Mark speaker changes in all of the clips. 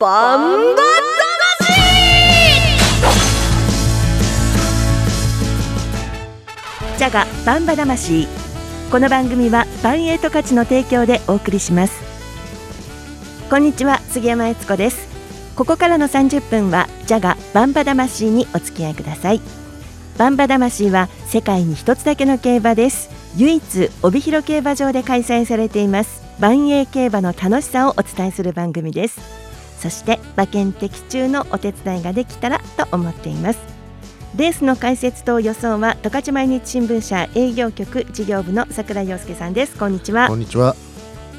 Speaker 1: バンバ
Speaker 2: ジャガバンバ魂。この番組はバンエイト価値の提供でお送りします。こんにちは杉山悦子です。ここからの30分はジャガバンバ魂にお付き合いください。バンバ魂は世界に一つだけの競馬です。唯一帯広競馬場で開催されています万栄競馬の楽しさをお伝えする番組です。そして馬券的中のお手伝いができたらと思っています。レースの解説と予想は十勝毎日新聞社営業局事業部の桜井陽介さんです。こんにちは。
Speaker 3: こんにちは。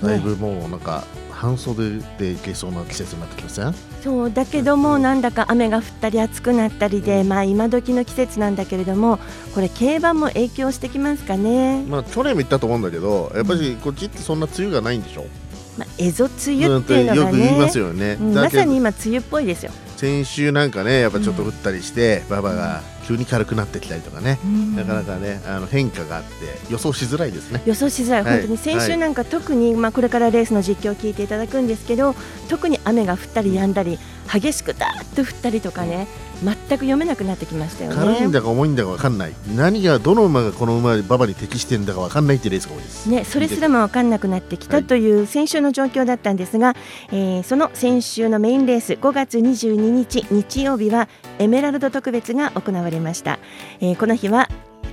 Speaker 3: だいぶもうなんか半袖でいけそうな季節になってきません？
Speaker 2: そうだけどもなんだか雨が降ったり暑くなったりで、まあ今時の季節なんだけれどもこれ競馬も影響してきますかね。
Speaker 3: まあ去年も言ったと思うんだけどやっぱりこっちってそんな梅雨がないんでしょ、
Speaker 2: まあ、エゾ梅雨っていうのが
Speaker 3: よく言いま
Speaker 2: ね
Speaker 3: すよね、
Speaker 2: うんまさに今梅雨っぽいですよ、
Speaker 3: 先週なんかねやっぱちょっと降ったりして、馬場が急に軽くなってきたりとかね、なかなかねあの変化があって予想しづらいですね。
Speaker 2: 予想しづらい、
Speaker 3: はい。
Speaker 2: 本当に先週なんか特に、まあ、これからレースの実況を聞いていただくんですけど特に雨が降ったり止んだり激しくダーッと降ったりとかね全く読めなくなってきましたよね。
Speaker 3: 軽いんだか重いんだか分かんない。何がどの馬がこの馬馬場に適してるんだか分かんないっていうレースが多いです。
Speaker 2: ね、それすらも分かんなくなってきたという先週の状況だったんですが、えーその先週のメインレース5月22日日曜日はエメラルド特別が行われました、えーこの日は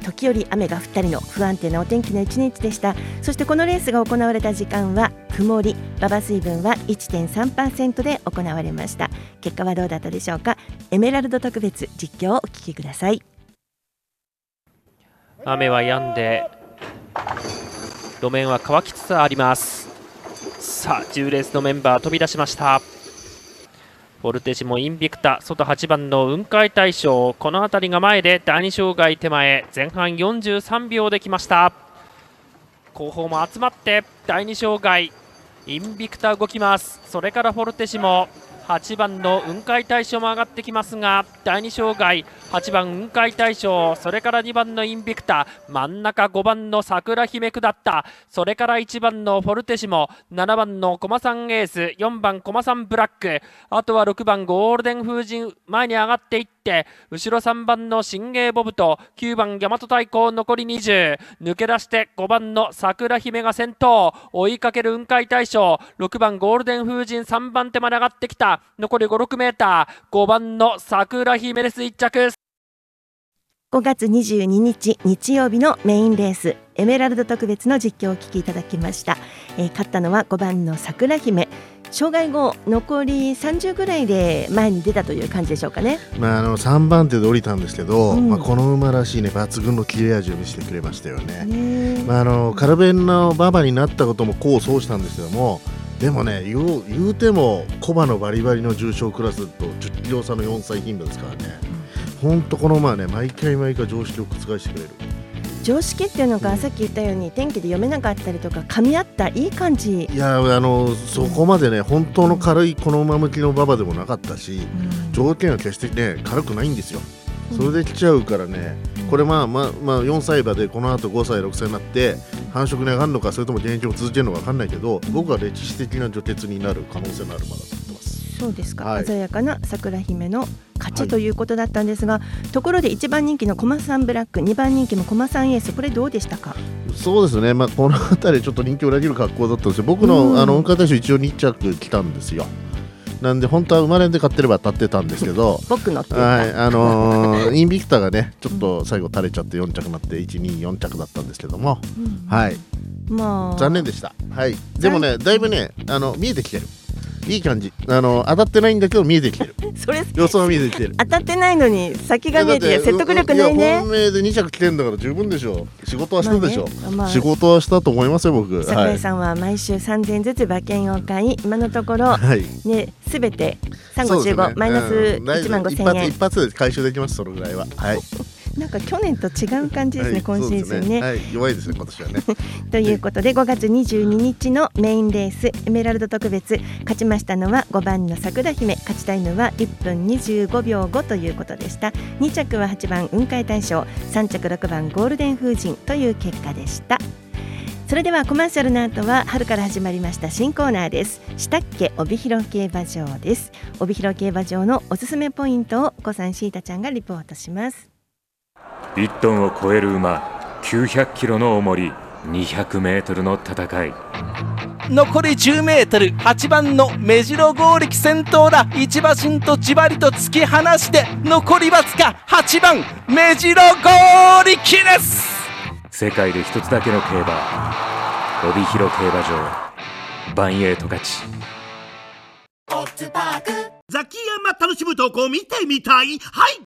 Speaker 2: 時折雨が降ったりの不安定なお天気の一日でした。そしてこのレースが行われた時間は曇り馬場水分は1.3%で行われました。結果はどうだったでしょうか？エメラルド特別実況をお聞きください。
Speaker 4: 雨は止んで路面は乾きつつあります。さあ10レースのメンバー飛び出しました。ボルテージもインビクタ外8番の雲海大将この辺りが前で第2障害手前前半43秒できました。後方も集まって第2障害インビクタ動きます。それからフォルテシモ8番の雲海大将も上がってきますが第2障害8番雲海大将それから2番のインビクタ真ん中5番の桜姫下ったそれから1番のフォルテシモ7番のコマさんエース4番コマさんブラックあとは6番ゴールデン風神前に上がっていったて後ろ3番の信玄ボブと9番大和太鼓残り20抜け出して5番の桜姫が先頭。追いかける雲海大将。6番ゴールデン風神3番手まで上がってきた。残り56メーター。5番の桜姫です1着。
Speaker 2: 5月22日日曜日のメインレース。エメラルド特別の実況をお聞きいただきました、えー勝ったのは5番の桜姫。障害後残り30ぐらいで前に出たという感じでしょうかね。
Speaker 3: まあ、あの3番手で降りたんですけど、
Speaker 2: うん。
Speaker 3: まあ、この馬らしいね抜群の切れ味を見せてくれましたよね。
Speaker 2: ね
Speaker 3: まあ、あのカルベンの馬場になったことも功を奏したんですけどもでもね言う言うてもコバのバリバリの重賞クラスと10キロ差の4歳牝馬ですからね、ほんとこの馬はね毎回毎回常識を覆してくれる
Speaker 2: 常識っていうのがさっき言ったように天気で読めなかったりとか噛み合ったいい感じ、
Speaker 3: いやあのそこまでね本当の軽いこの馬向きの馬場でもなかったし条件は決してね軽くないんですよ。それで来ちゃうからねこれまあまあまあ4歳馬でこの後5歳6歳になって繁殖に上がるのかそれとも現役を続けるのか分かんないけど僕は歴史的な除血になる可能性のある馬だと
Speaker 2: そうですか、
Speaker 3: はい。
Speaker 2: 鮮やかな桜姫の勝ち
Speaker 3: はい
Speaker 2: ということだったんですが、ところで1番人気のコマサンブラック2番人気のコマサンエースこれどうでしたか？
Speaker 3: そうですね。まあこの辺りちょっと人気を裏切る格好だったんですよ。僕の、
Speaker 2: うん。
Speaker 3: あの運河大賞一応2着来たんですよ。なんで本当は生まれんで買ってれば当たってたんですけど
Speaker 2: 僕の
Speaker 3: はい、あのー インビクタがね、ちょっと最後垂れちゃって4着になって、1、2、4着だったんですけども、
Speaker 2: うん。
Speaker 3: はい、
Speaker 2: まあ。
Speaker 3: 残念でした。はい、でもね、だいぶね、あの見えてきてる。いい感じ。あの当たってないんだけど見えてきてる。
Speaker 2: それ
Speaker 3: 予想は見えてきてる。
Speaker 2: 当たってないのに先が見えて説得力ない
Speaker 3: や
Speaker 2: ね
Speaker 3: 本命で2着来てんだから十分でしょう。仕事はしたでしょう。
Speaker 2: まあねまあ
Speaker 3: 仕事はしたと思いますよ、僕。
Speaker 2: 桜
Speaker 3: はい。
Speaker 2: 井さんは毎週3000ずつ馬券を買い今のところ
Speaker 3: はい。
Speaker 2: ねすべて
Speaker 3: そうですね
Speaker 2: 35マイナス
Speaker 3: うん
Speaker 2: 1万5000
Speaker 3: 一発
Speaker 2: 円
Speaker 3: 一発で回収できます、そのぐらいは。はい。
Speaker 2: なんか去年と違う感じですね、
Speaker 3: はい
Speaker 2: 今シーズン
Speaker 3: そうです
Speaker 2: ね。
Speaker 3: はい、弱いですね、今年はね。
Speaker 2: ということで5月22日のメインレースエメラルド特別。勝ちましたのは5番の桜姫。勝ちタイムは1分25秒5ということでした。2着は8番雲海大賞3着6番ゴールデン風神。という結果でした。それではコマーシャルの後は春から始まりました新コーナーです。したっけ帯広競馬場です。帯広競馬場のおすすめポイントを小さんシータちゃんがリポートします
Speaker 1: 1トンを超える馬900キロの重り200メートルの戦い。
Speaker 5: 残り10メートル8番の目白剛力先頭だ。一馬身とじわりと突き放して残りわずか8番目白剛力です。
Speaker 1: 世界で一つだけの競馬帯広競馬場。バンエイト勝ち。
Speaker 6: ザキヤマ楽しむ投稿見てみたい？はい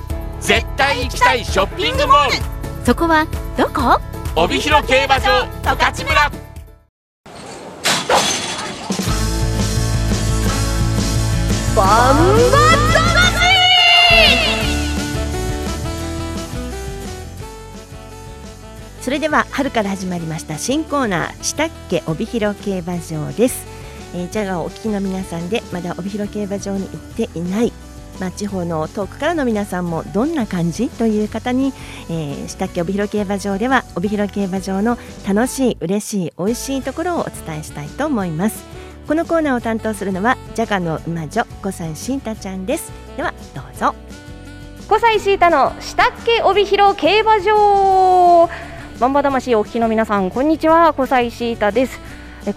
Speaker 7: 絶対行きたいショッピングモール。
Speaker 8: そこはどこ？
Speaker 7: 帯広競馬場十勝村。
Speaker 8: バンバ
Speaker 2: それでは春から始まりました新コーナーしたっけ帯広競馬場です、えー、ジャガーをお聞きの皆さんでまだ帯広競馬場に行っていないまあ、地方の遠くからの皆さんもどんな感じという方に、えー、したっけ帯広競馬場では帯広競馬場の楽しい嬉しい美味しいところをお伝えしたいと思います。このコーナーを担当するのはジャガの馬女小さんシータちゃんです。ではどうぞ。
Speaker 9: 5歳シータのしたっけ帯広競馬場。バンバ魂お聞きの皆さんこんにちは。小西シータです。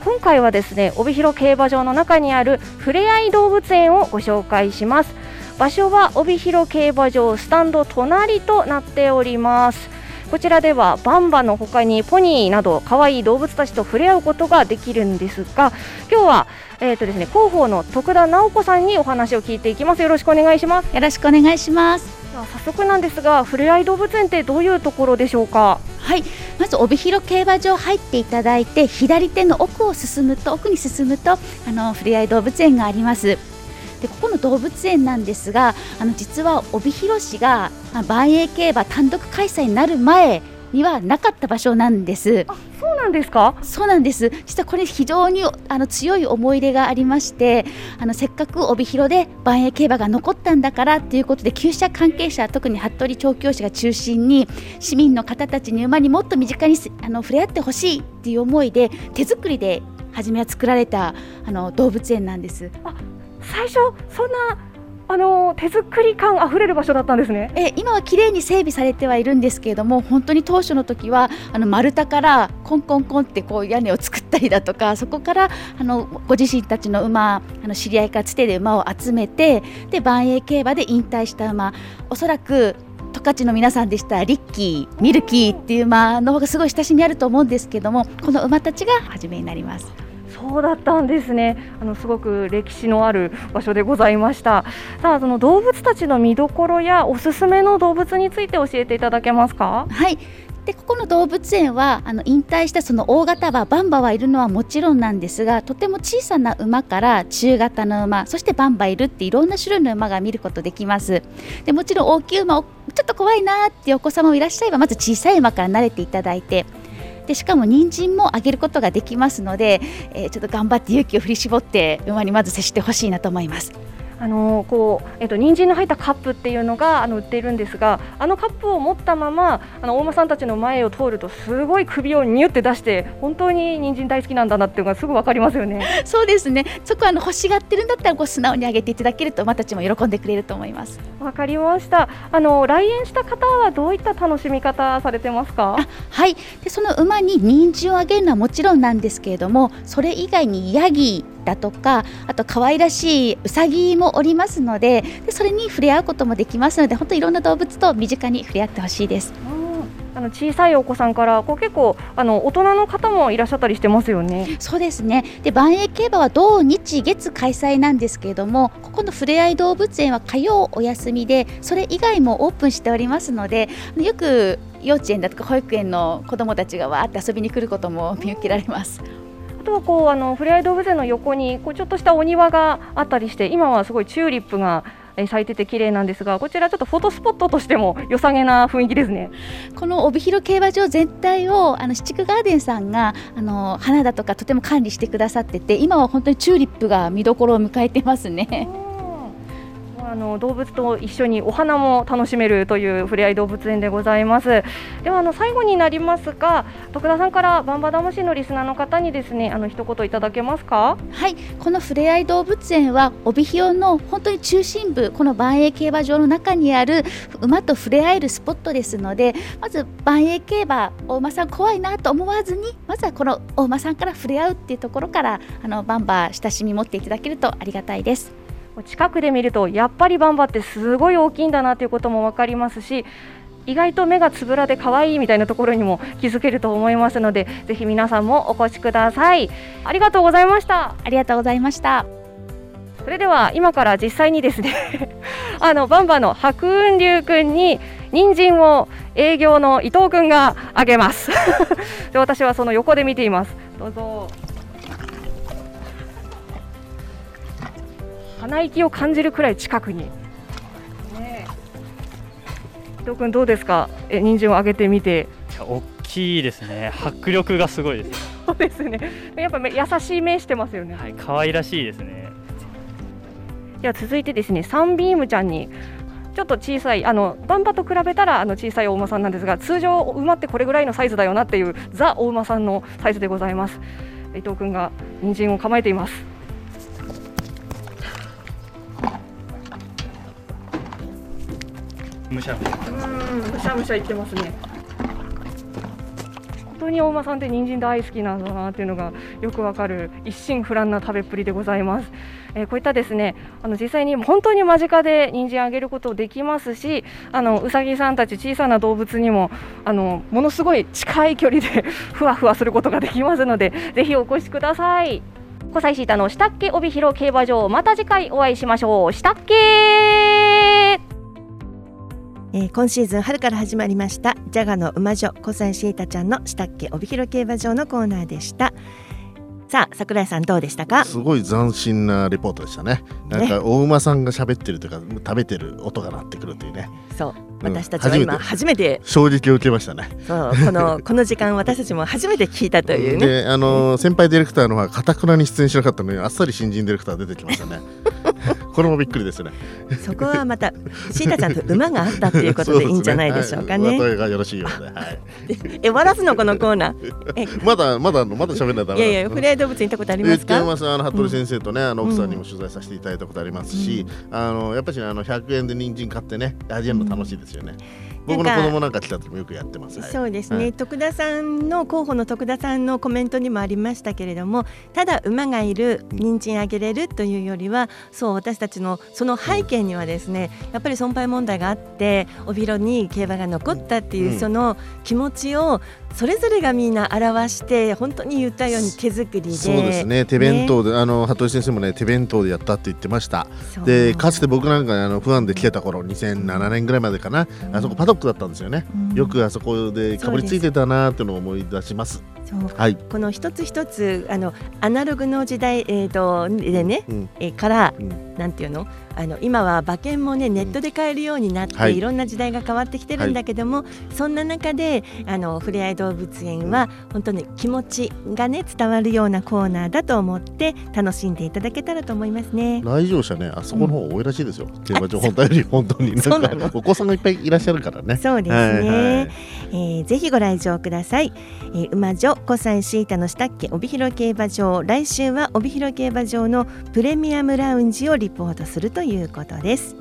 Speaker 9: 今回はですね帯広競馬場の中にあるふれあい動物園をご紹介します。場所は帯広競馬場スタンド隣となっております。こちらではバンバの他にポニーなど可愛い動物たちと触れ合うことができるんですが今日はえーとですね広報の徳田直子さんにお話を聞いていきます。よろしくお願いします。
Speaker 10: よろしくお願いします。
Speaker 9: 早速なんですがふれあい動物園ってどういうところでしょうか？
Speaker 10: はい。まず帯広競馬場入っていただいて左手の奥を進むと奥に進むとあのふれあい動物園がありますでここの動物園なんですがあの実は帯広市が万栄競馬単独開催になる前にはなかった場所なんです。
Speaker 9: あそうなんですか？
Speaker 10: そうなんです実はこれ非常にあの強い思い入れがありましてあのせっかく帯広で万栄競馬が残ったんだからということで厩舎関係者特に服部調教師が中心に市民の方たちに馬にもっと身近にあの触れ合ってほしいっていう思いで手作りで初めは作られたあの動物園なんです。
Speaker 9: 最初そんなあの手作り感あふれる場所だったんですね
Speaker 10: え今は綺麗に整備されてはいるんですけれども本当に当初の時はあの丸太からコンコンコンってこう屋根を作ったりだとかそこからあのご自身たちの馬あの知り合いからつてで馬を集めてで万栄競馬で引退した馬おそらく十勝の皆さんでしたリッキーミルキーっていう馬の方がすごい親しみあると思うんですけどもこの馬たちが初めになります。
Speaker 9: そうだったんですね。あのすごく歴史のある場所でございました。さあその動物たちの見どころやおすすめの動物について教えていただけますか？
Speaker 10: はい。でここの動物園はあの引退したその大型馬バンバはいるのはもちろんなんですがとても小さな馬から中型の馬そしてバンバいるっていろんな種類の馬が見ることできます。でもちろん大きい馬をちょっと怖いなっていうお子様もいらっしゃればまず小さい馬から慣れていただいてでしかも人参もあげることができますので、えー、ちょっと頑張って勇気を振り絞って馬にまず接してほしいなと思います。
Speaker 9: あのこうえっと人参の入ったカップっていうのがあの売っているんですが、あのカップを持ったままあの大間さんたちの前を通るとすごい首をニュって出して本当に人参大好きなんだなっていうのがすぐわかりますよね。
Speaker 10: そうですね。そこはあの欲しがってるんだったらこう素直にあげていただけると馬たちも喜んでくれると思います。
Speaker 9: わかりました。あの来園した方はどういった楽しみ方されてますか？
Speaker 10: はい。でその馬に人参をあげるのはもちろんなんですけれども、それ以外にヤギだとかあと可愛らしいウサギもおりますのででそれに触れ合うこともできますので本当いろんな動物と身近に触れ合ってほしいです。
Speaker 9: あの小さいお子さんからこう結構あの大人の方もいらっしゃったりしてますよね。
Speaker 10: そうですね。で万栄競馬は土日月開催なんですけれども、ここのふれあい動物園は火曜お休みで、それ以外もオープンしておりますので、よく幼稚園だとか保育園の子どもたちがわーって遊びに来ることも見受けられます。
Speaker 9: あとはこうあのふれあい動物園の横にこうちょっとしたお庭があったりして今はすごいチューリップがえ咲いてて綺麗なんですがこちらちょっとフォトスポットとしても良さげな雰囲気ですね。
Speaker 10: この帯広競馬場全体をあの七区ガーデンさんがあの花だとかとても管理してくださってて今は本当にチューリップが見どころを迎えてますね。
Speaker 9: あの動物と一緒にお花も楽しめるというふれあい動物園でございます。ではあの最後になりますが、徳田さんからバンバ魂のリスナーの方にですね、あの一言いただけますか？
Speaker 10: はい、このふれあい動物園は帯広の本当に中心部、この万栄競馬場の中にある馬と触れ合えるスポットですので、まず万栄競馬、お馬さん怖いなと思わずに、まずはこのお馬さんから触れ合うっていうところから、あのバンバ親しみ持っていただけるとありがたいです。
Speaker 9: 近くで見るとやっぱりバンバってすごい大きいんだなということも分かりますし意外と目がつぶらで可愛いみたいなところにも気づけると思いますのでぜひ皆さんもお越しください。ありがとうございました。
Speaker 10: ありがとうございました。
Speaker 9: それでは今から実際にですね あのバンバの白雲龍くんに人参を営業の伊藤くんがあげます。で私はその横で見ています。どうぞ鼻息を感じるくらい近くに。伊藤君どうですか？え、人参を上げてみて。
Speaker 11: 大きいですね。迫力がすごいです。
Speaker 9: そうですね。やっぱ優しい目してますよね。
Speaker 11: はい、可愛らしいですね。
Speaker 9: では続いてですね、サンビームちゃんに。ちょっと小さいあのバンバと比べたらあの小さいお馬さんなんですが通常馬ってこれぐらいのサイズだよなっていうザお馬さんのサイズでございます伊藤君が人参を構えています
Speaker 11: むしゃむしゃ。
Speaker 9: うん、むしゃむしゃ言ってますね。本当に大間さんって人参大好きなんだなっていうのがよくわかる一心不乱な食べっぷりでございます。えー、こういったですね、あの実際に本当に間近で人参あげることできますし、あのうさぎさんたち小さな動物にもあのものすごい近い距離で ふわふわすることができますので、ぜひお越しください。小西シータの下っけ帯広競馬場また次回お会いしましょう。下っけ
Speaker 2: えー、今シーズン春から始まりましたジャガの馬女小西シータちゃんの下っけ帯広競馬場のコーナーでした。さあ桜井さんどうでしたか？
Speaker 3: すごい斬新なレポートでしたね。なんかお馬さんが喋ってるというか食べてる音が鳴ってくるというね。
Speaker 2: そう私たちは今初めて。
Speaker 3: 衝撃を受けましたね。
Speaker 2: そうこの この時間私たちも初めて聞いたというね。
Speaker 3: であの先輩ディレクターのはかたくなに出演しなかったのにあっさり新人ディレクター出てきましたね これもびっくりですね
Speaker 2: そこはまたシータちゃんと馬があったっていうことで いいんじゃないでしょうかね。
Speaker 3: ねはい、がよろしいようで、はい、
Speaker 2: え終わらすのこのコーナー。
Speaker 3: えまだまだまだ喋らない
Speaker 2: いやいやフレー動物に行ったことありますか？
Speaker 3: あの服部先生とね、あの奥さんにも取材させていただいたことありますし、うん、あのやっぱりあの100円で人参買ってね味わうの楽しいですよね。うん僕の子供なんか来た時もよくやってます。
Speaker 2: そうですね、はい、徳田さんの候補の徳田さんのコメントにもありましたけれども、ただ馬がいる人参あげれるというよりは、そう私たちのその背景にはですね、やっぱり損害問題があって帯広に競馬が残ったっていうその気持ちをそれぞれがみんな表して本当に言ったように手作りで。
Speaker 3: そうですね。手弁当で、ね、あの服部先生もね手弁当でやったって言ってました。でかつて僕なんかあの不安で来てた頃2007年ぐらいまでかな、うん、あそこパドックだったんですよね、うん、よくあそこでかぶりついてたなーっていうのを思い出しますはい、
Speaker 2: この一つ一つあのアナログの時代、えーと、でね、うん、えー、から、うん、なんていうの？あの今は馬券もねネットで買えるようになって、うんはい、いろんな時代が変わってきてるんだけども、はい、そんな中であのふれあい動物園は本当に気持ちがね伝わるようなコーナーだと思って楽しんでいただけたらと思いますね。
Speaker 3: 来場者ねあそこの方多いらしいですよ、競馬場本当より 本当に。なんかお子さんがいっぱいいらっしゃるからね。
Speaker 2: そうですね、はいはい、えー、ぜひご来場ください、えー、馬女小西シータの下っけ帯広競馬場。来週は帯広競馬場のプレミアムラウンジをリポートするということです。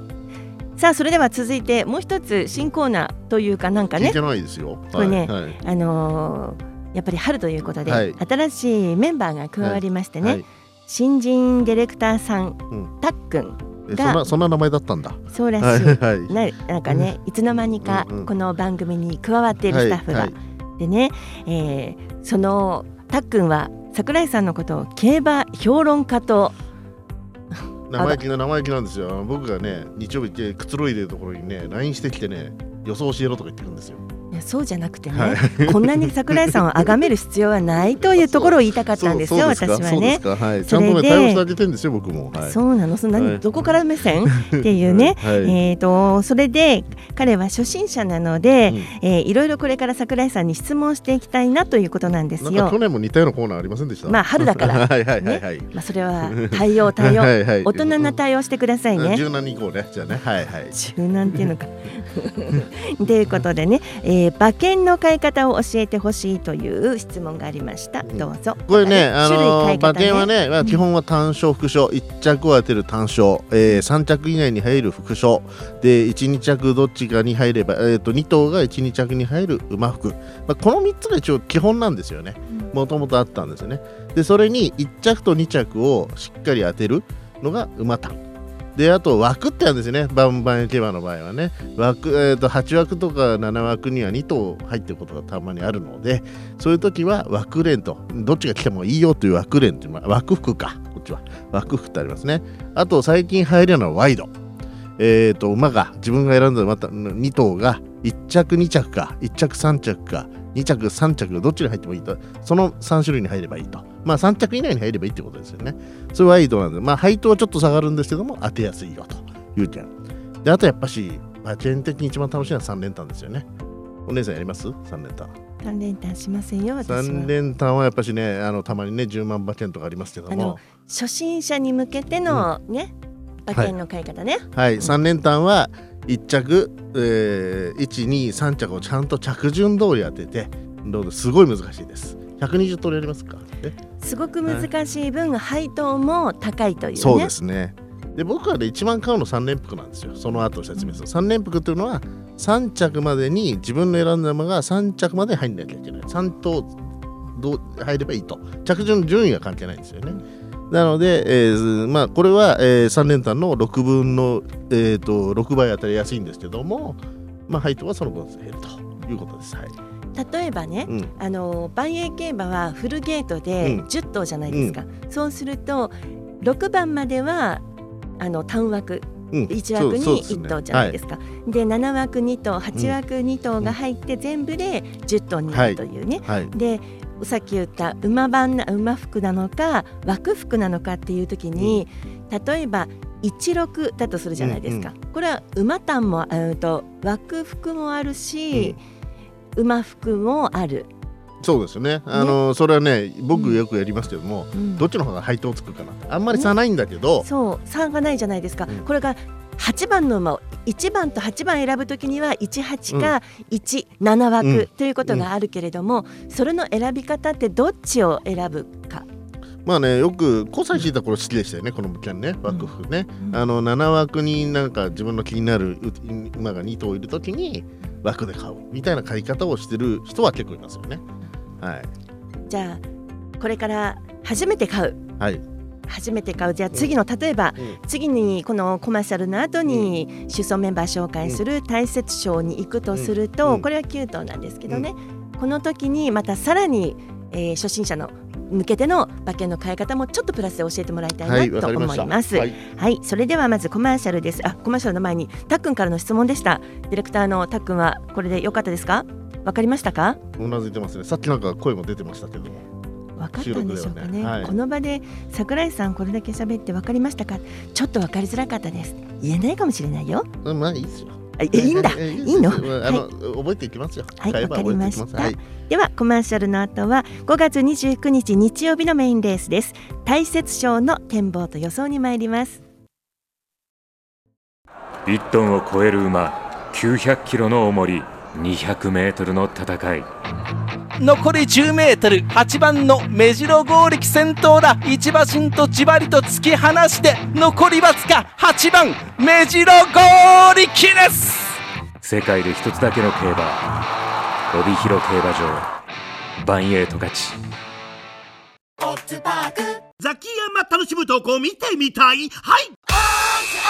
Speaker 2: さあそれでは続いてもう一つ新コーナーというかなんかね。
Speaker 3: こ
Speaker 2: れね、はいはい、あのー、やっぱり春ということで、はい、新しいメンバーが加わりましてね、新人ディレクターさん、うん、たっくん
Speaker 3: そんなそんな名前だったんだ。
Speaker 2: そうらしい。はい、ななんかね、いつの間にかこの番組に加わっているスタッフが、はいはい、でね、えー、そのたっくんは桜井さんのことを競馬評論家と。
Speaker 3: 生意気な生意気なんですよ。僕がね日曜日ってくつろいでるところにね LINE してきてね予想教えろとか言ってるんですよ。
Speaker 2: いやそうじゃなくてね、
Speaker 3: はい。
Speaker 2: こんなに桜井さんを崇める必要はないというところを言いたかったんですよ、私はね。
Speaker 3: はい、ち
Speaker 2: それで
Speaker 3: ゃんとね対応してあげてるんですよ僕も、はい、
Speaker 2: そうなの、そんなに
Speaker 3: はい
Speaker 2: どこから目線っていうね、
Speaker 3: はい。
Speaker 2: えっ、とそれで彼は初心者なので、えーいろいろこれから桜井さんに質問していきたいなということなんですよ。
Speaker 3: 去。年も似たようなコーナーありませんでした？
Speaker 2: まあ春だから。
Speaker 3: はいはいはいはい、
Speaker 2: まあそれは対応 対応。
Speaker 3: はいはい
Speaker 2: 大人な対応してくださいね。
Speaker 3: 柔軟に行こうね。じゃあね。はいはい。
Speaker 2: 柔軟っていうのか。ということでね、えー馬券の買い方を教えてほしいという質問がありました。どうぞ。
Speaker 3: これね、あの
Speaker 2: 買い方
Speaker 3: 馬券はね、まあ、基本は単勝、副賞、1着を当てる単勝、えー、3着以内に入る副賞、で1、2着どっちかに入れば、えー、と2頭が1、2着に入る馬服、まあ、この3つが一応基本なんですよね、もともとあったんですよね。で、それに1着と2着をしっかり当てるのが馬単。であと枠ってあるんですよね、バンバン競馬の場合はね、枠えー、と8枠とか7枠には2頭入ってることがたまにあるので、そういう時は枠連と、どっちが来てもいいよという枠連という、ま枠服か、こっちは。枠服ってありますね。あと、最近入るのはワイド。えー、と、馬が、自分が選んだまた2頭が、1着2着か、1着3着か、2着3着、どっちに入ってもいいと、その3種類に入ればいいと。まあ3着以内に入ればいいってことですよね。それワイドなんで、まあ配当はちょっと下がるんですけども、当てやすいよという点。で、あとやっぱし、馬券的に一番楽しいのは3連単ですよね。お姉さんやります ?3 連単。
Speaker 2: 三連単しませんよ、私は。
Speaker 3: 3連単はやっぱしね、あのたまにね、10万馬券とかありますけど
Speaker 2: あの
Speaker 3: も、
Speaker 2: 初心者に向けてのね、馬券の買い方ね。
Speaker 3: はい、3連単は1着、えー、1、2、3着をちゃんと着順通り当てて、どうぞすごい難しいです。120通りやりますか？え？
Speaker 2: すごく難しい分、配当も高いというね。
Speaker 3: そうですね。で僕はね一番買うの3連服なんですよ。その後説明する。3連服っていうのは3着までに自分の選んだ馬が3着まで入んなきゃいけない。3頭どう入ればいいと。着順順位が関係ないんですよね。なので、えーまあ、これは、えー、3連単の6分の、えー、と6倍当たりやすいんですけども、まあ、配当はその分減るということです。はい、
Speaker 2: 例えばね、
Speaker 3: うん。
Speaker 2: あの万栄競馬はフルゲートで
Speaker 3: うん。
Speaker 2: 10頭じゃないですか、そうすると6番まではあの単枠、
Speaker 3: うん。
Speaker 2: 1枠に
Speaker 3: そうそうですね。
Speaker 2: 1頭じゃないですか。で7枠2頭8枠2頭が入って全部で10頭になるというね、
Speaker 3: はい。
Speaker 2: でさっき言った馬番な馬服なのか枠服なのかっていう時に、例えば16だとするじゃないですか、これは馬単もうんと枠服もあるし、馬服もある。
Speaker 3: そうですよね。あのそれはね僕よくやりますけども、
Speaker 2: ん。
Speaker 3: どっちの方が配当つくかな。あんまり差ないんだけど、
Speaker 2: そう差がないじゃないですか、これが8番の馬を1番と8番選ぶときには18か17枠、
Speaker 3: うん。
Speaker 2: ということがあるけれども、それの選び方ってどっちを選ぶか？
Speaker 3: まあねよく交際していた頃好きでしたよねこの物件ね枠服ね、あの7枠になんか自分の気になるう馬が2頭いるときに枠で買うみたいな買い方をしてる人は結構いますよね。はい。
Speaker 2: じゃあこれから初めて買う。
Speaker 3: はい
Speaker 2: 初めて買う。じゃあ次の、例えば、次にこのコマーシャルの後に出走メンバー紹介する大雪賞に行くとすると、これは9頭なんですけどね、この時にまたさらに、えー初心者の向けての馬券の買い方もちょっとプラスで教えてもらいた
Speaker 3: はい
Speaker 2: いなと思います。
Speaker 3: は
Speaker 2: はい。い、それではまずコマーシャルです。あ、コマーシャルの前にたっくんからの質問でした。ディレクターのたっくんはこれで良かったですか？わかりましたか？
Speaker 3: うなずいてますね。さっきなんか声も出てましたけども
Speaker 2: 分かったんでしょうかね。
Speaker 3: はい。
Speaker 2: この場で桜井さんこれだけ喋って分かりましたか？ちょっと分かりづらかったです。言えないかもしれないよ。
Speaker 3: うんまあいいですよ。
Speaker 2: あいいんだ。
Speaker 3: ええ
Speaker 2: いいの？
Speaker 3: あの、
Speaker 2: は
Speaker 3: 覚えていきますよ。
Speaker 2: はいわかりました。
Speaker 3: はい。
Speaker 2: ではコマーシャルの後は5月29日日曜日のメインレースです。大雪賞の展望と予想に参ります。
Speaker 1: 1トンを超える馬900キロの重り200メートルの戦い。
Speaker 5: 残り 10m8 番の目白剛力先頭だ。一馬身とじわりと突き放して残りわずか8番目白剛力です。
Speaker 1: 世界で一つだけの競馬帯広競馬場。バンエイト勝ち。
Speaker 6: ザキヤマ楽しむ投稿見てみたい。はい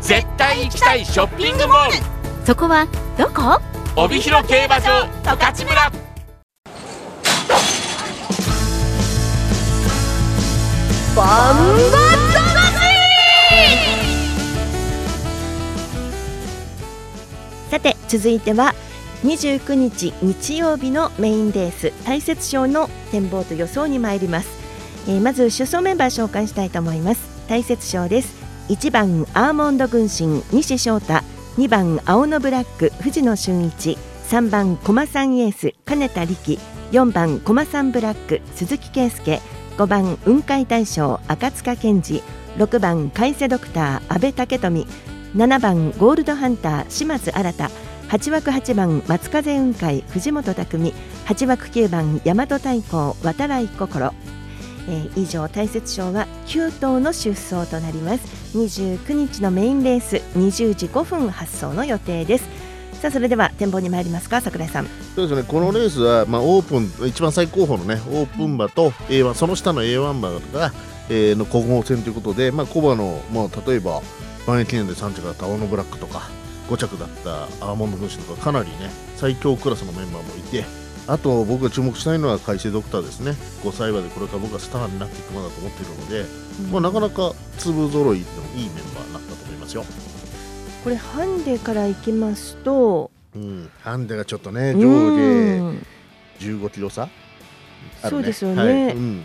Speaker 7: 絶対行きたいショッピングモール。
Speaker 10: そこはどこ？
Speaker 7: 帯広競馬場十勝村。
Speaker 2: バンバさて続いては29日日曜日のメインレース大雪賞の展望と予想に参ります、えーまず出走メンバー紹介したいと思います。大雪賞です1番アーモンド軍神西翔太。2番青のブラック藤野俊一。3番駒三エース金田力。4番駒三ブラック鈴木圭介。5番雲海大将赤塚健二。6番海瀬ドクター阿部武富。7番ゴールドハンター島津新8枠8番松風雲海藤本匠。8枠9番大和太鼓渡来心、えー以上大雪賞は9頭の出走となります。29日のメインレース20時5分発走の予定です。さあそれでは展望に参りますか桜井さん。
Speaker 3: そうですね、このレースは、まあ、オープン、一番最高峰のね、オープン馬と A1、その下の A1 馬が、えーの混合戦ということで、まあ、コバの、まあ、例えば、万円記念で3着だった青のブラックとか、5着だったアーモンド分子とか、かなりね、最強クラスのメンバーもいて、あと僕が注目したいのは海星ドクターですね、5歳馬でこれから僕はスターになっていく馬だと思っているので、まあ、なかなか粒揃いのいいメンバーになったと思いますよ。
Speaker 2: これハンデからいきますと
Speaker 3: うん、ハンデがちょっとね、
Speaker 2: う
Speaker 3: 上
Speaker 2: ん
Speaker 3: 下15キロ差、ある
Speaker 2: そうですよね。
Speaker 3: はい。うん、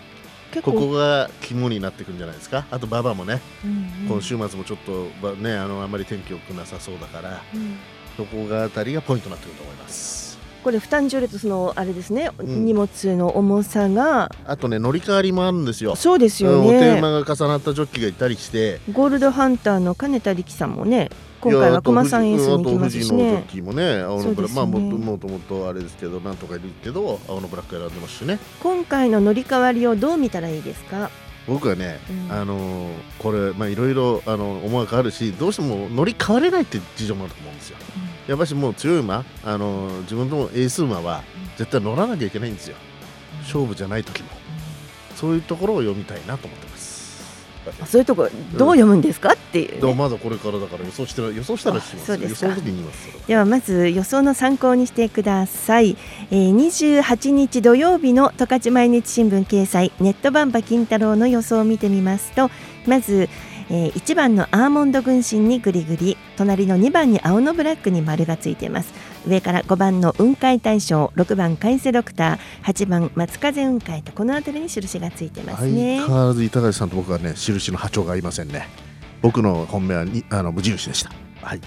Speaker 3: ここが肝になってくるんじゃないですか、あと馬場もね、
Speaker 2: うんうん。
Speaker 3: 今週末もちょっと、ばね、あのあんまり天気良くなさそうだから、
Speaker 2: うん。
Speaker 3: そこがあたりがポイントになってくると思います。
Speaker 2: これ負担重列そのあれですね、
Speaker 3: ん。
Speaker 2: 荷物の重さが。
Speaker 3: あとね、乗り換わりもあるんですよ。
Speaker 2: そうですよね。
Speaker 3: んお手馬が重なったジョッキがいたりして、
Speaker 2: ゴールドハンターの金田力さんもね今回は駒さんエースに行きますし
Speaker 3: あと富士のジョ
Speaker 2: ね
Speaker 3: ッキーもね、青のブラ
Speaker 2: ね。
Speaker 3: まあもともともとあれですけど、なんとかいるけど、青のブラック選んでますしね。
Speaker 2: 今回の乗り換わりをどう見たらいいですか？
Speaker 3: 僕はね、
Speaker 2: うん。
Speaker 3: あのーこれ、まあ、いろいろあの思惑あるしどうしても乗り換われないって事情もあると思うんですよ。やっぱしもう強い馬、あのー自分のエース馬は絶対乗らなきゃいけないんですよ、勝負じゃない時も、そういうところを読みたいなと思ってます。
Speaker 2: そういうとこどう読むんですか？っていうね、
Speaker 3: でもまだこれからだから予想してる予想したらします。予想の時に言います
Speaker 2: ではまず予想の参考にしてください、えー、28日土曜日の十勝毎日新聞掲載ネットバンバ金太郎の予想を見てみますとまず、えー1番のアーモンド軍神にグリグリ。隣の2番に青のブラックに丸がついています。上から5番の雲海大将。6番海瀬ドクター。8番松風雲海とこの辺りに印がついてますね。
Speaker 3: 相変わらず板橋さんと僕はね印の波長が合いませんね。僕の本命はにあの無印でした。はい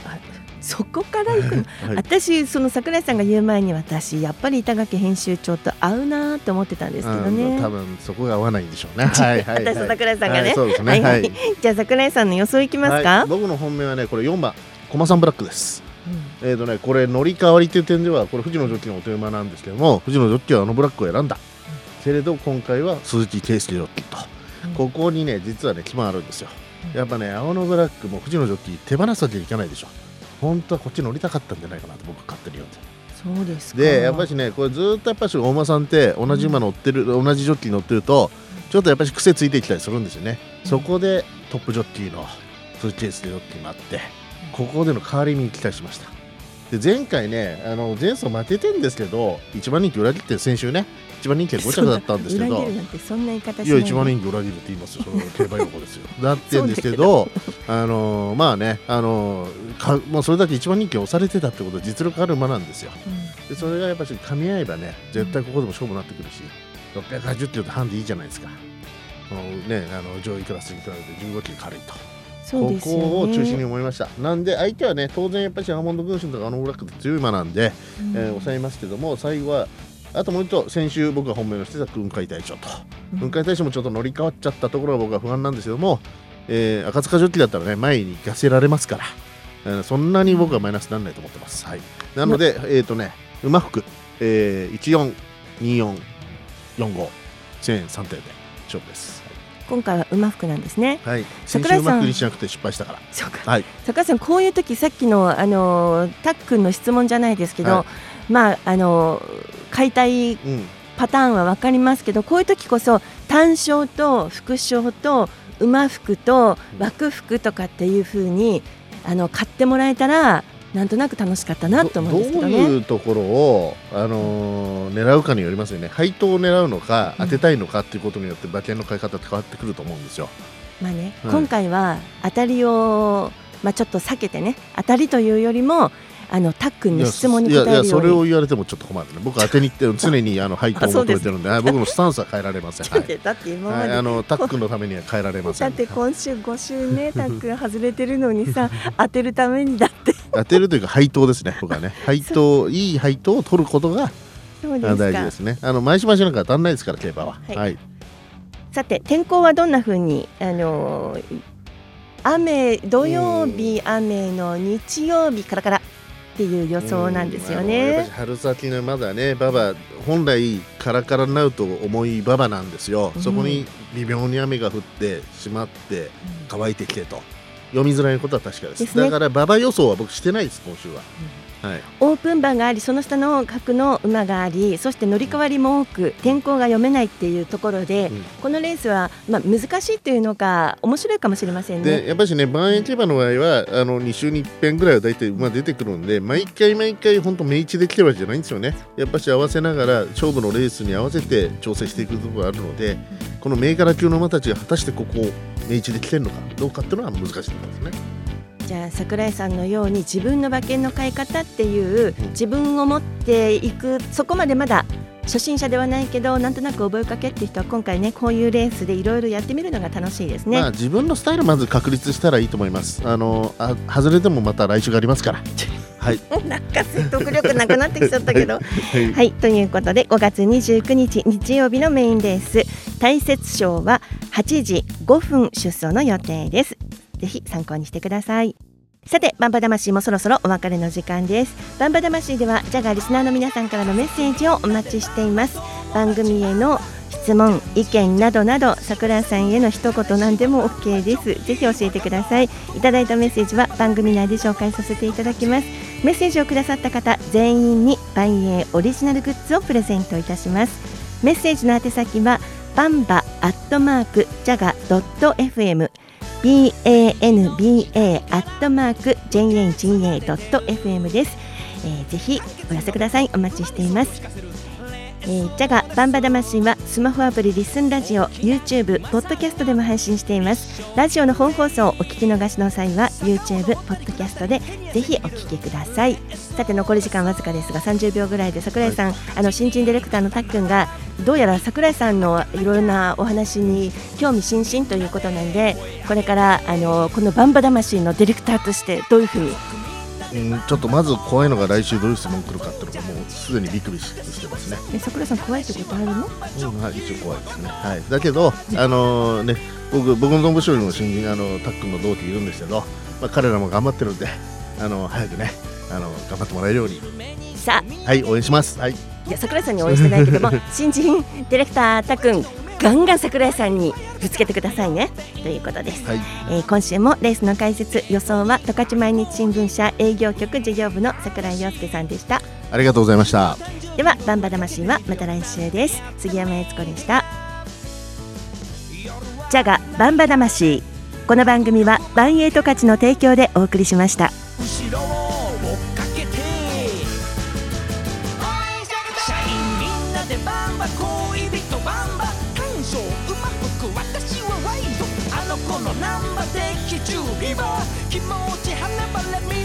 Speaker 2: そこから行くの、
Speaker 3: はい。
Speaker 2: 私その桜井さんが言う前に私やっぱり板垣編集長と合うなと思ってたんですけどね。
Speaker 3: うん多分そこが合わないんでしょうね。はいはい、はい、
Speaker 2: 私と桜井さんがね、
Speaker 3: はい
Speaker 2: はい。じゃあ桜井さんの予想いきますか、
Speaker 3: はい。僕の本命はねこれ4番駒さんブラックです、えーとねこれ乗り換わりという点ではこれ富士のジョッキのお手馬なんですけども富士のジョッキはあのブラックを選んだ、けれど今回は鈴木圭介ジョッキと、ここにね実はね決まるんですよ、やっぱね青のブラックも富士のジョッキ手放すわけにいかないでしょ本当はこっち乗りたかったんじゃないかなと僕は勝手に読んで
Speaker 2: そうですか。
Speaker 3: でやっぱりねこれずーっとやっぱし大間さんって同じ馬乗ってる、同じジョッキー乗ってるとちょっとやっぱり癖ついてきたりするんですよね、そこでトップジョッキーのスーチェイスでジョッキーもあってここでの代わりに期待しました。で前回ねあの前走負けてんですけど一番人気裏切って先週ね一番人気は5着だったんですけど。
Speaker 2: い
Speaker 3: や一番人気裏切るって言いますよ その競馬用語ですよ。だってんですけどあのーまあねあのーかまあ、それだけ一番人気を押されてたってことは実力ある馬なんですよ、でそれがやっぱり噛み合えばね絶対ここでも勝負になってくるし680キロってハンデいいじゃないですか。このねあの上位クラスに比べて15キロ軽いと。
Speaker 2: ね。
Speaker 3: ここを中心に思いました。なんで相手はね当然やっぱりアーモンド軍神とかあのブラックって強い馬なんで、
Speaker 2: うん。
Speaker 3: えー抑えますけども最後はあともう一頭先週僕が本命のしてた雲海大将と、雲海大将もちょっと乗り換わっちゃったところが僕は不安なんですけども、えー赤塚ジョッキだったらね前に行かせられますから、えーそんなに僕はマイナスにならないと思ってます、はい、なので、えっ、とね馬服、えー、142445 1000円3点で勝負です。
Speaker 2: 今回は馬服なんですね。
Speaker 3: はい。先週
Speaker 2: 桜井さん。
Speaker 3: うまくりしなくて失敗したから。
Speaker 2: そうか。
Speaker 3: はい。
Speaker 2: 坂井さんこういう時さっきのあのタックンの質問じじゃないですけど、
Speaker 3: は
Speaker 2: まああの買いたい
Speaker 3: うん
Speaker 2: パターンは分かりますけどこういう時こそ単勝と副賞と馬服と枠服とかっていう風にあの買ってもらえたらなんとなく楽しかったなと思うんですけど
Speaker 3: どう
Speaker 2: ね。
Speaker 3: いうところを、あのー狙うかによりますよね配当を狙うのか当てたいのかっていうことによって馬券の買い方って変わってくると思うんですよ。
Speaker 2: まあね、
Speaker 3: はい
Speaker 2: 今回は当たりを、まあ、ちょっと避けてね当たりというよりもあのタックンの質問に
Speaker 3: いやいや
Speaker 2: 答えるように。
Speaker 3: それを言われてもちょっと困るね。僕当てに行って常にあの 配当を求めてるんであ僕のスタンスは変えられません。はい。
Speaker 2: だって今まで、
Speaker 3: はい、あのタックのためには変えられません。
Speaker 2: だって今週5週ねタックン外れてるのにさ当てるためにだって。
Speaker 3: 当てるというか配当ですね僕はね。配当いい配当を取ることが大事ですね。あの毎週毎週なんか当たんないですから競馬は。
Speaker 2: はい。
Speaker 3: はい、
Speaker 2: さて天候はどんな風にあのー雨土曜日雨の日曜日カラカラっていう予想なんですよね。
Speaker 3: り。春先のまだね馬場本来カラカラになると重い馬場なんですよ、
Speaker 2: うん。
Speaker 3: そこに微妙に雨が降ってしまって乾いてきてと。読みづらいことは確かです。
Speaker 2: ね。
Speaker 3: だから馬場予想は僕してないです今週は、はい
Speaker 2: オープン馬がありその下の格の馬がありそして乗り換わりも多く天候が読めないっていうところで、このレースは、まあ、難しいというのか面白いかもしれませんね。
Speaker 3: でやっぱりね万円競馬の場合はあの2週に1遍ぐらいは大体馬出てくるんで毎回毎回本当明治できてるわけじゃないんですよねやっぱし合わせながら勝負のレースに合わせて調整していくところがあるのでこの銘柄級の馬たちが果たしてここを明治できてるのかどうかっていうのは難しいところですね。
Speaker 2: じゃあ桜井さんのように自分の馬券の買い方っていう自分を持っていくそこまでまだ初心者ではないけどなんとなく覚えかけっていう人は今回ねこういうレースでいろいろやってみるのが楽しいですね。
Speaker 3: まあ自分のスタイルまず確立したらいいと思います。あのあ外れてもまた来週がありますから。はい。
Speaker 2: なんか説得力なくなってきちゃったけど。
Speaker 3: はい
Speaker 2: はい、ということで5月29日日曜日のメインレース大雪賞は8時5分出走の予定です。ぜひ参考にしてください。さて、バンバ魂もそろそろお別れの時間です。バンバ魂では、ジャガーリスナーの皆さんからのメッセージをお待ちしています。番組への質問、意見などなど、桜井さんへの一言何でも OK です。ぜひ教えてください。いただいたメッセージは番組内で紹介させていただきます。メッセージをくださった方全員にバイエーオリジナルグッズをプレゼントいたします。メッセージの宛先はバンバアットマークジャガドット FM banba アットマーク jaga ドット FM です、えーぜひお寄せください。お待ちしています。えー、ジャガバンバ魂はスマホアプリリスンラジオ YouTube ポッドキャストでも配信しています。ラジオの本放送をお聞き逃しの際は YouTube ポッドキャストでぜひお聞きください。さて残り時間わずかですが30秒ぐらいで桜井さん、あの新人ディレクターのたっくんがどうやら桜井さんのいろいろなお話に興味津々ということなんでこれからあのこのバンバ魂のディレクターとしてどういうふうに？
Speaker 3: うん、ちょっとまず怖いのが来週どういう質問来るかっていうのがもうすでにビクビクしてますね。
Speaker 2: え桜井さん怖いってことあるの？
Speaker 3: うん、はい、一応怖いですね。はい、だけど、あのね、僕、僕の面白いの新人、あの、タックンの同期いるんですけど。まあ、彼らも頑張ってるんで、あの、早くね、あの、頑張ってもらえるように。
Speaker 2: さあ。
Speaker 3: はい、応援します。はい。
Speaker 2: いや桜井さんに応援してないけども 新人ディレクターたっくんガンガン桜井さんにぶつけてくださいね。ということです、
Speaker 3: はい。
Speaker 2: えー今週もレースの解説予想は十勝毎日新聞社営業局事業部の桜井陽介さんでした。
Speaker 3: ありがとうございました。
Speaker 2: ではバンバ魂はまた来週です。杉山悦子でした。ジャガバンバ魂。この番組はバンエイト価値の提供でお送りしました
Speaker 6: のナンバー的中リバー気持ち跳ねばれみんなの前と勝ち